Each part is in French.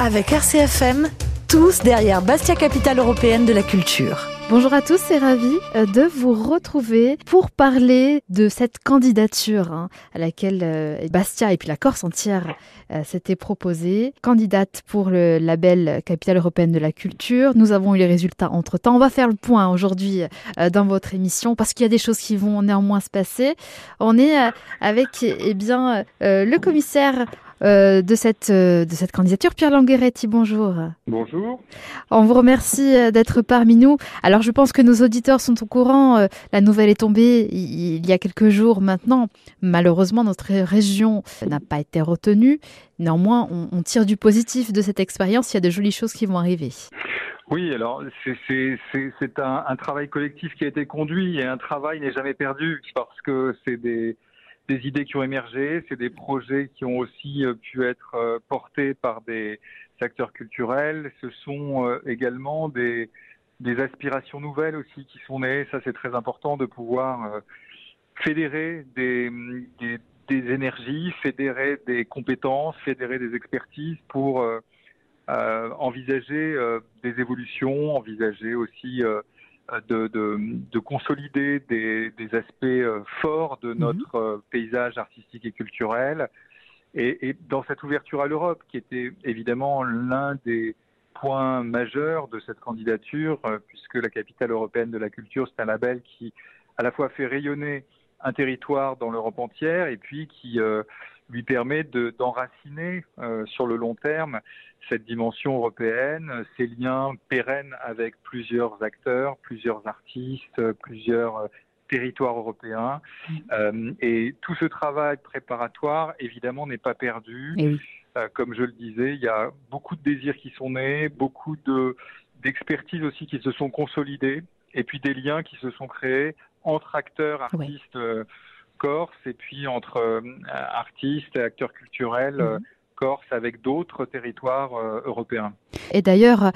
Avec RCFM, tous derrière Bastia Capitale Européenne de la Culture. Bonjour à tous et ravi euh, de vous retrouver pour parler de cette candidature hein, à laquelle euh, Bastia et puis la Corse entière euh, s'étaient proposées. Candidate pour le label Capitale Européenne de la Culture. Nous avons eu les résultats entre-temps. On va faire le point aujourd'hui dans votre émission parce qu'il y a des choses qui vont néanmoins se passer. On est avec eh bien, le commissaire euh, de, cette, euh, de cette candidature. Pierre Langueretti, bonjour. Bonjour. On vous remercie euh, d'être parmi nous. Alors je pense que nos auditeurs sont au courant. La nouvelle est tombée il y a quelques jours maintenant. Malheureusement, notre région n'a pas été retenue. Néanmoins, on, tire du positif de cette expérience. Il y a de jolies choses qui vont arriver. Oui, alors c'est un, un, travail collectif qui a été conduit et un travail n'est jamais perdu parce que c'est des, des idées qui ont émergé, c'est des projets qui ont aussi euh, pu être euh, portés par des acteurs culturels. Ce sont euh, également des, aspirations nouvelles aussi qui sont nées. Ça, c'est très important de pouvoir fédérer des, énergies, fédérer des compétences, fédérer des expertises pour envisager des évolutions, envisager aussi de, de, de consolider des, des, aspects euh, forts de mhm. notre euh, paysage artistique et culturel. Et, et dans cette ouverture à l'Europe, qui était évidemment l'un des points majeurs de cette candidature, euh, puisque la capitale européenne de la culture, c'est un label qui à la fois fait rayonner un territoire dans l'Europe entière et puis qui lui permet d'enraciner euh, sur le long terme cette dimension européenne, ces liens pérennes avec plusieurs acteurs, plusieurs artistes, plusieurs euh, territoires européens. Mm. Euh, et tout ce travail préparatoire, évidemment, n'est pas perdu. Euh, comme je le disais, il y a beaucoup de désirs qui sont nés, beaucoup de d'expertises aussi qui se sont consolidées, et puis des liens qui se sont créés entre acteurs, artistes. Euh, Corse et puis entre euh, artistes et acteurs culturels. Mhm. Euh, Corse avec d'autres territoires euh, européens. Et d'ailleurs,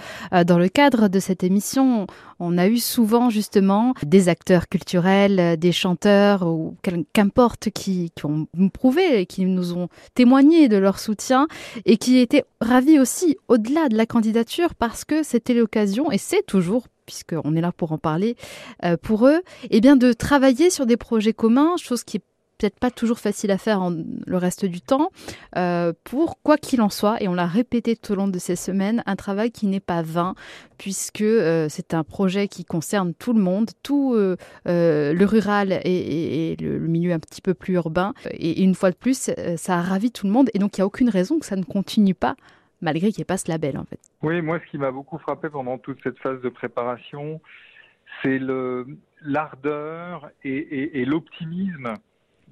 dans le cadre de cette émission, on a eu souvent justement des acteurs culturels, des chanteurs ou qu'importe qui, qui ont prouvé, qui nous ont témoigné de leur soutien et qui étaient ravis aussi au-delà de la candidature parce que c'était l'occasion, et c'est toujours puisqu'on est là pour en parler, euh, pour eux, eh bien de travailler sur des projets communs, chose qui est peut-être pas toujours facile à faire en, le reste du temps, euh, pour quoi qu'il en soit, et on l'a répété tout au long de ces semaines, un travail qui n'est pas vain, puisque euh, c'est un projet qui concerne tout le monde, tout le rural et, le, milieu un petit peu plus urbain, et, une fois de plus, ça a ravi tout le monde, et donc il n'y a aucune raison que ça ne continue pas malgré qu'il n'y ait pas ce label en fait. Oui, moi ce qui m'a beaucoup frappé pendant toute cette phase de préparation, c'est l'ardeur et, l'optimisme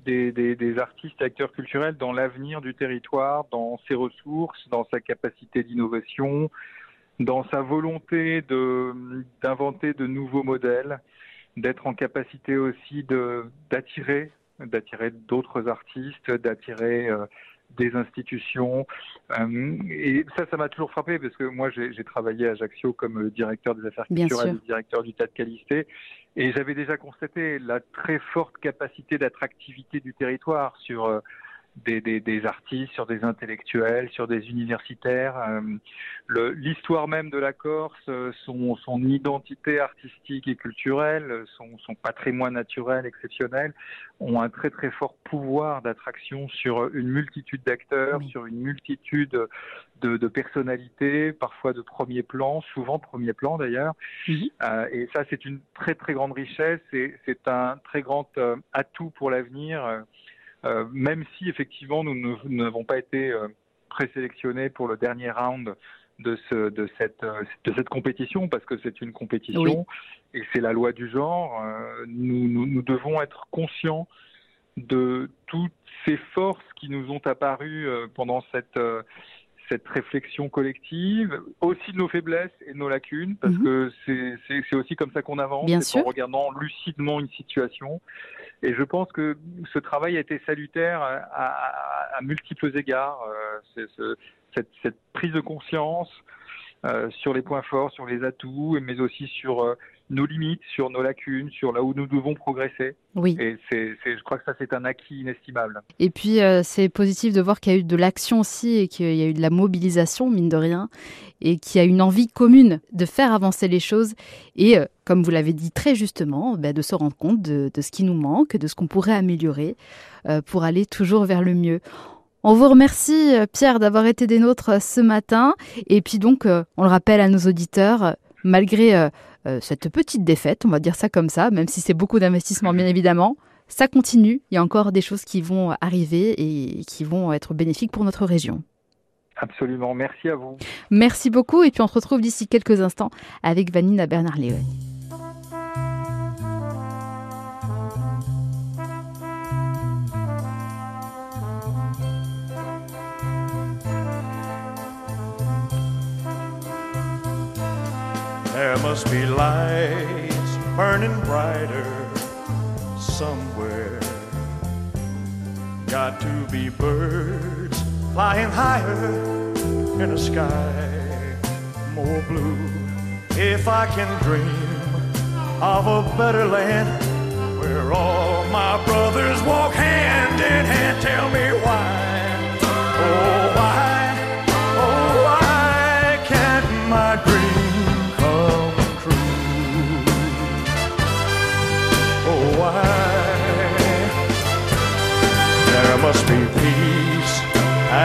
des, artistes et acteurs culturels dans l'avenir du territoire, dans ses ressources, dans sa capacité d'innovation, dans sa volonté d'inventer de, nouveaux modèles, d'être en capacité aussi d'attirer d'attirer d'autres artistes, d'attirer euh, des institutions. Euh, et ça, ça m'a toujours frappé parce que moi, j'ai travaillé à Ajaccio comme directeur des affaires culturelles, directeur du tas de qualité, et j'avais déjà constaté la très forte capacité d'attractivité du territoire sur euh, des, des, des, artistes, sur des intellectuels, sur des universitaires. Euh, L'histoire même de la Corse, euh, son, son, identité artistique et culturelle, son, son, patrimoine naturel exceptionnel, ont un très très fort pouvoir d'attraction sur une multitude d'acteurs, sur une multitude de, de, personnalités, parfois de premier plan, souvent premier plan d'ailleurs. Euh, et ça, c'est une très très grande richesse et c'est un très grand euh, atout pour l'avenir. Euh, même si effectivement nous n'avons pas été euh, présélectionnés pour le dernier round de, ce, de, cette, euh, de cette compétition, parce que c'est une compétition et c'est la loi du genre, nous, nous, nous, devons être conscients de toutes ces forces qui nous ont apparues pendant cette, cette réflexion collective, aussi de nos faiblesses et de nos lacunes, parce mhm. que c'est aussi comme ça qu'on avance, en regardant lucidement une situation. Et je pense que ce travail a été salutaire à, multiples égards. Euh, cette, cette, prise de conscience sur les points forts, sur les atouts, mais aussi sur nos limites, sur nos lacunes, sur là où nous devons progresser. Oui. Et c'est, je crois que ça, c'est un acquis inestimable. Et puis, c'est positif de voir qu'il y a eu de l'action aussi et qu'il y a eu de la mobilisation, mine de rien, et qu'il y a une envie commune de faire avancer les choses et, comme vous l'avez dit très justement, bah, de se rendre compte de, de, ce qui nous manque, de ce qu'on pourrait améliorer pour aller toujours vers le mieux. On vous remercie, Pierre, d'avoir été des nôtres ce matin. Et puis donc, on le rappelle à nos auditeurs, malgré cette petite défaite, on va dire ça comme ça, même si c'est beaucoup d'investissement bien évidemment, ça continue. Il y a encore des choses qui vont arriver et qui vont être bénéfiques pour notre région. Absolument, merci à vous. Merci beaucoup et puis on se retrouve d'ici quelques instants avec Vanina Bernard-Léon. There must be lights burning brighter somewhere. Got to be birds flying higher in a sky more blue. If I can dream of a better land where all my brothers walk hand in hand, tell me why. Oh, why?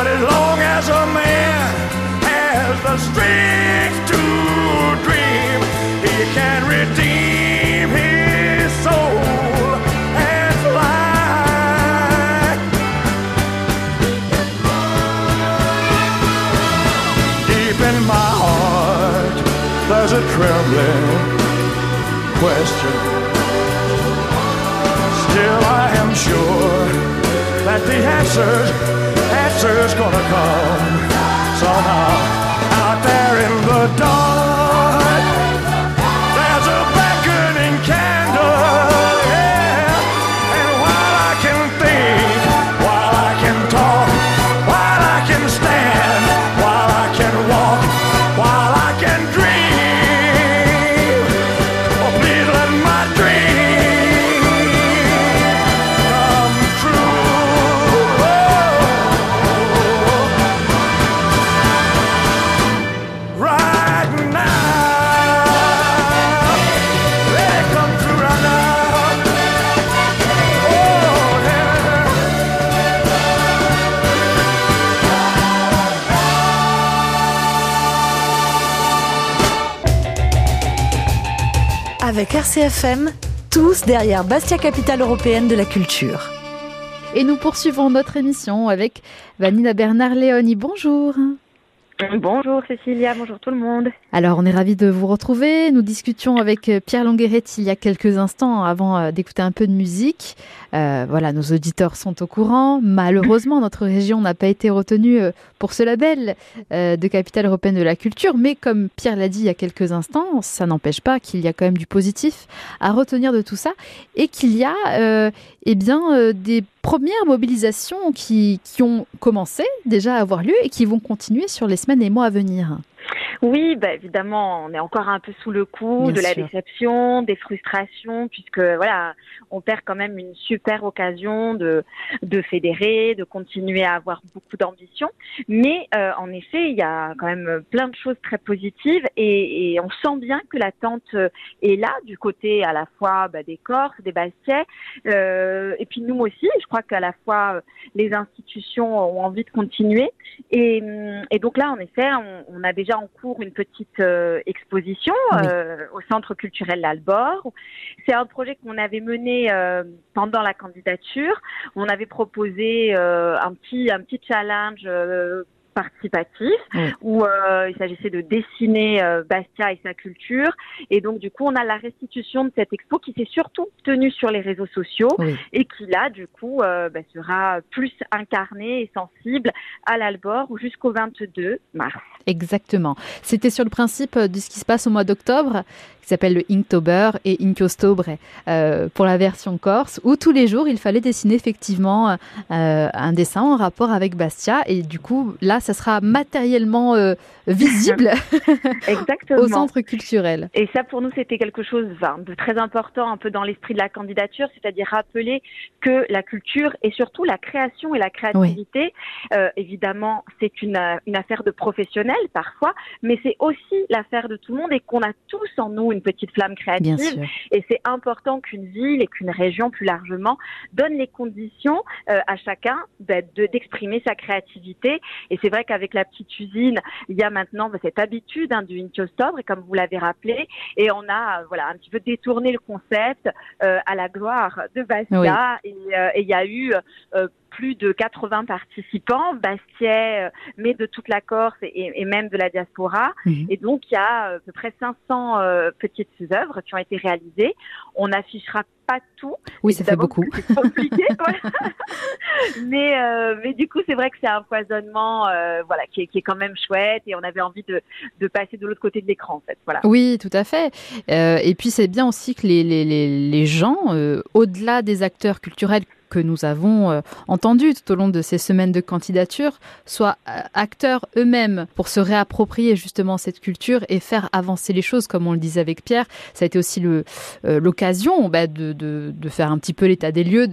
But as long as a man has the strength to dream, he can redeem his soul and fly. Deep in my heart, there's a trembling question. Still, I am sure that the answers answer's gonna come somehow out there in the dark. Avec RCFM, tous derrière Bastia Capitale Européenne de la Culture. Et nous poursuivons notre émission avec Vanina Bernard-Léoni. Bonjour. Bonjour Cécilia, bonjour tout le monde. Alors, on est ravis de vous retrouver. Nous discutions avec Pierre Longueret il y a quelques instants avant euh, d'écouter un peu de musique. Euh, voilà, nos auditeurs sont au courant. Malheureusement, notre région n'a pas été retenue euh, pour ce label euh, de capitale européenne de la culture. Mais comme Pierre l'a dit il y a quelques instants, ça n'empêche pas qu'il y a quand même du positif à retenir de tout ça et qu'il y a euh, eh bien, euh, des premières mobilisations qui, ont commencé déjà à avoir lieu et qui vont continuer sur les semaines et mois à venir. Oui, bah, évidemment, on est encore un peu sous le coup Bien de la sûr. déception, des frustrations, puisque voilà, on perd quand même une super occasion de de fédérer, de continuer à avoir beaucoup d'ambition. Mais euh, en effet, il y a quand même plein de choses très positives et, et on sent bien que l'attente euh, est là du côté à la fois bah, des Corses, des Bastiais, euh, et puis nous aussi. Je crois qu'à la fois euh, les institutions ont envie de continuer. Et, hum, et donc là, en effet, on, on a déjà en cours une petite euh, exposition Oui. euh, au Centre culturel L'Albor. C'est un projet qu'on avait mené euh, pendant la candidature. On avait proposé un petit un petit challenge. Participatif Oui. où euh, il s'agissait de dessiner euh, Bastia et sa culture et donc du coup on a la restitution de cette expo qui s'est surtout tenue sur les réseaux sociaux Oui. et qui là du coup euh, bah, sera plus incarné et sensible à l'Albor jusqu'au 22 mars. Exactement. C'était sur le principe de ce qui se passe au mois d'octobre, qui s'appelle le Inktober et Inkyostobre euh, pour la version corse, où tous les jours il fallait dessiner effectivement un dessin en rapport avec Bastia. Et du coup, là, ça sera matériellement euh, visible Exactement. au centre culturel. Et ça, pour nous, c'était quelque chose enfin, de très important, un peu dans l'esprit de la candidature, c'est-à-dire rappeler que la culture et surtout la création et la créativité, euh, évidemment, c'est une, euh, une affaire de professionnels parfois, mais c'est aussi l'affaire de tout le monde et qu'on a tous en nous une petite flamme Bien créative. sûr. Et c'est important qu'une ville et qu'une région plus largement donne les conditions euh, à chacun bah, de- d'exprimer sa créativité. Et c'est vrai qu'avec la petite usine, il y a maintenant bah, cette habitude hein, du Inkyostobre, et comme vous l'avez rappelé, et on a euh, voilà un petit peu détourné le concept euh, à la gloire de Bastia. Et euh, et il y a eu plus de 80 participants, Bastiais, euh, mais de toute la Corse et, et même de la diaspora. Mhm. Et donc, il y a euh, à peu près 500 euh, petites œuvres qui ont été réalisées. On n'affichera pas tout. Oui, ça fait beaucoup. C'est compliqué, mais, euh, mais du coup, c'est vrai que c'est un foisonnement euh, voilà, qui est, qui est quand même chouette et on avait envie de, de passer de l'autre côté de l'écran, en fait. Voilà. Oui, tout à fait. Et puis c'est bien aussi que les, les, les, les gens, au-delà des acteurs culturels que nous avons euh, entendus tout au long de ces semaines de candidature, soient euh, acteurs eux-mêmes pour se réapproprier justement cette culture et faire avancer les choses, comme on le disait avec Pierre. Ça a été aussi euh, l'occasion bah, de, de, de faire un petit peu l'état des lieux,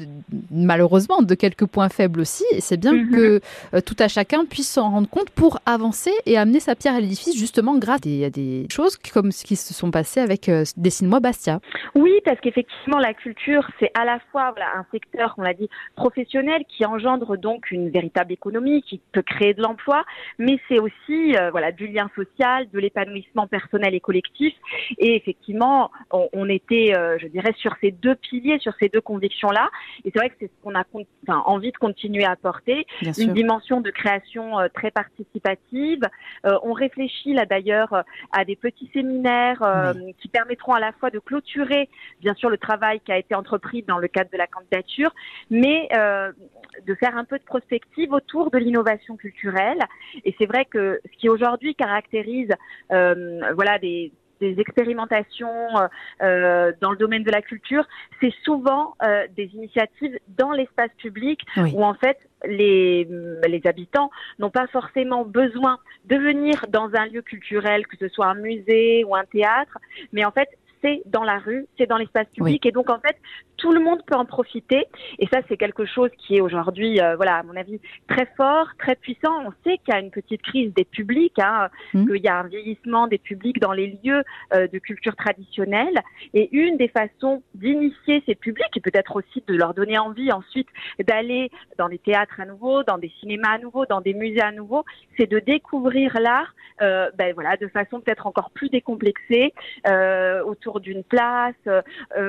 malheureusement, de quelques points faibles aussi. Et c'est bien Mhm. que euh, tout à chacun puisse s'en rendre compte pour avancer et amener sa pierre à l'édifice, justement grâce à des, choses comme ce qui se sont passées avec euh, Dessine-moi Bastia. Oui, parce qu'effectivement, la culture, c'est à la fois voilà, un secteur, on l'a dit, professionnel qui engendre donc une véritable économie, qui peut créer de l'emploi, mais c'est aussi euh, voilà, du lien social, de l'épanouissement personnel et collectif. Et effectivement, on, on était, je dirais, sur ces deux piliers, sur ces deux convictions-là. Et c'est vrai que c'est ce qu'on a enfin, envie de continuer à porter. Bien une dimension de création euh, très participative. Euh, on réfléchit là d'ailleurs euh, à des petits séminaires euh, qui permettront à la fois de clôturer bien sûr le travail qui a été entrepris dans le cadre de la candidature, mais de faire un peu de prospective autour de l'innovation culturelle. Et c'est vrai que ce qui aujourd'hui caractérise voilà des des expérimentations euh, euh, dans le domaine de la culture, c'est souvent euh, des initiatives dans l'espace public Oui. où en fait les, les habitants n'ont pas forcément besoin de venir dans un lieu culturel, que ce soit un musée ou un théâtre, mais en fait c'est dans la rue, c'est dans l'espace public, et donc en fait tout le monde peut en profiter. Et ça, c'est quelque chose qui est aujourd'hui, euh, voilà, à mon avis, très fort, très puissant. On sait qu'il y a une petite crise des publics, hein, Mhm. qu'il y a un vieillissement des publics dans les lieux euh, de culture traditionnelle. Et une des façons d'initier ces publics, et peut-être aussi de leur donner envie ensuite d'aller dans des théâtres à nouveau, dans des cinémas à nouveau, dans des musées à nouveau, c'est de découvrir l'art, euh, ben voilà, de façon peut-être encore plus décomplexée, euh, autour d'une place. Euh,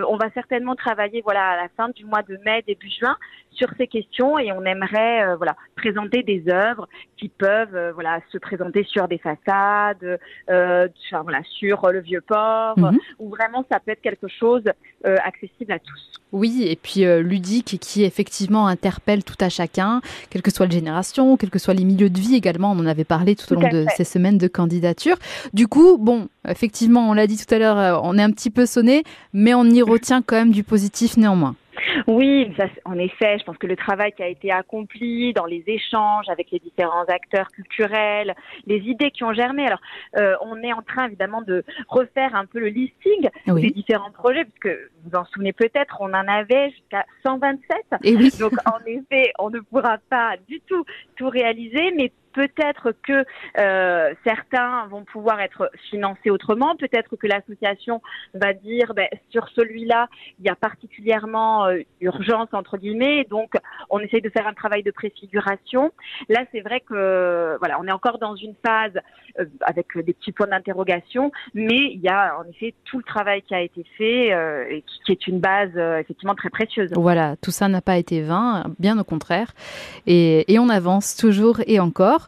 on va certainement travailler, voilà, à la fin du mois de mai, début juin, sur ces questions, et on aimerait, euh, voilà, présenter des œuvres qui peuvent, euh, voilà, se présenter sur des façades, enfin, voilà, sur le vieux port, Mhm. où vraiment ça peut être quelque chose accessible à tous. Oui, et puis ludique et qui effectivement interpelle tout à chacun, quelle que soit la génération, quels que soient les milieux de vie également. On en avait parlé tout, au long de ces semaines de candidature. Du coup, bon, effectivement, on l'a dit tout à l'heure, euh, on est un petit peu sonné, mais on y retient quand même du positif néanmoins. Oui, ça, en effet, je pense que le travail qui a été accompli dans les échanges avec les différents acteurs culturels, les idées qui ont germé. Alors, euh, on est en train évidemment de refaire un peu le listing des différents projets, puisque vous en souvenez peut-être, on en avait jusqu'à 127. Et oui. Donc, en effet, on ne pourra pas du tout tout réaliser, mais Peut-être que euh, certains vont pouvoir être financés autrement. Peut-être que l'association va dire ben, sur celui-là, il y a particulièrement euh, urgence entre guillemets. Donc, on essaye de faire un travail de préfiguration. Là, c'est vrai que voilà, on est encore dans une phase euh, avec des petits points d'interrogation, mais il y a en effet tout le travail qui a été fait et qui, est une base effectivement très précieuse. Voilà, tout ça n'a pas été vain, bien au contraire, et on avance toujours et encore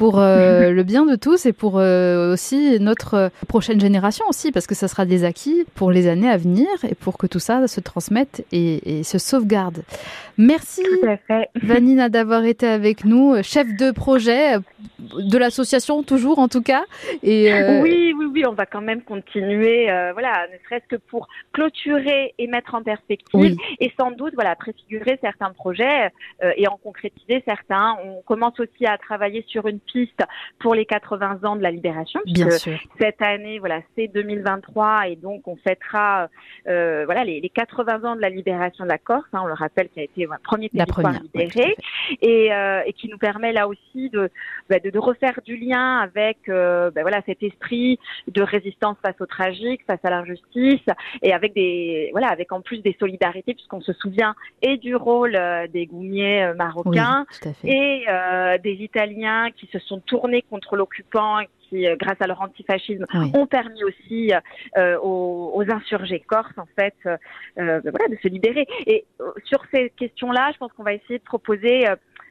pour euh, le bien de tous et pour euh, aussi notre prochaine génération aussi, parce que ça sera des acquis pour les années à venir et pour que tout ça se transmette et, et se sauvegarde. Merci Vanina d'avoir été avec nous, chef de projet de l'association toujours en tout cas. Et euh... Oui, oui, oui, on va quand même continuer, voilà, ne serait-ce que pour clôturer et mettre en perspective oui. et sans doute, voilà, préfigurer certains projets et en concrétiser certains. On commence aussi à travailler sur une pour les 80 ans de la libération. Bien sûr. Cette année, voilà, c'est 2023 et donc on fêtera, euh, voilà, les, les, 80 ans de la libération de la Corse. Hein, on le rappelle, qui a été un premier territoire libéré et, euh, et, qui nous permet là aussi de, bah, de, de, refaire du lien avec euh, bah, voilà cet esprit de résistance face au tragique, face à l'injustice et avec des voilà avec en plus des solidarités puisqu'on se souvient et du rôle euh, des goumiers marocains oui, et des Italiens qui se sont tournés contre l'occupant qui, grâce à leur antifascisme, oui. ont permis aussi euh, aux, aux, insurgés corses, en fait, euh, voilà, de se libérer. Et euh, sur ces questions-là, je pense qu'on va essayer de proposer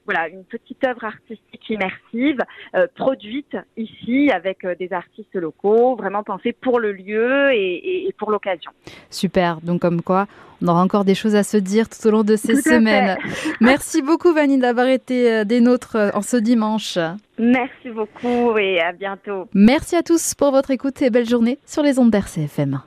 voilà, une petite œuvre artistique immersive euh, produite ici avec euh, des artistes locaux, vraiment pensée pour le lieu et, et, et pour l'occasion. Super, donc comme quoi on aura encore des choses à se dire tout au long de ces tout semaines. Merci beaucoup Vanille d'avoir été euh, des nôtres en ce dimanche. Merci beaucoup et à bientôt. Merci à tous pour votre écoute et belle journée sur les ondes d'RCFM.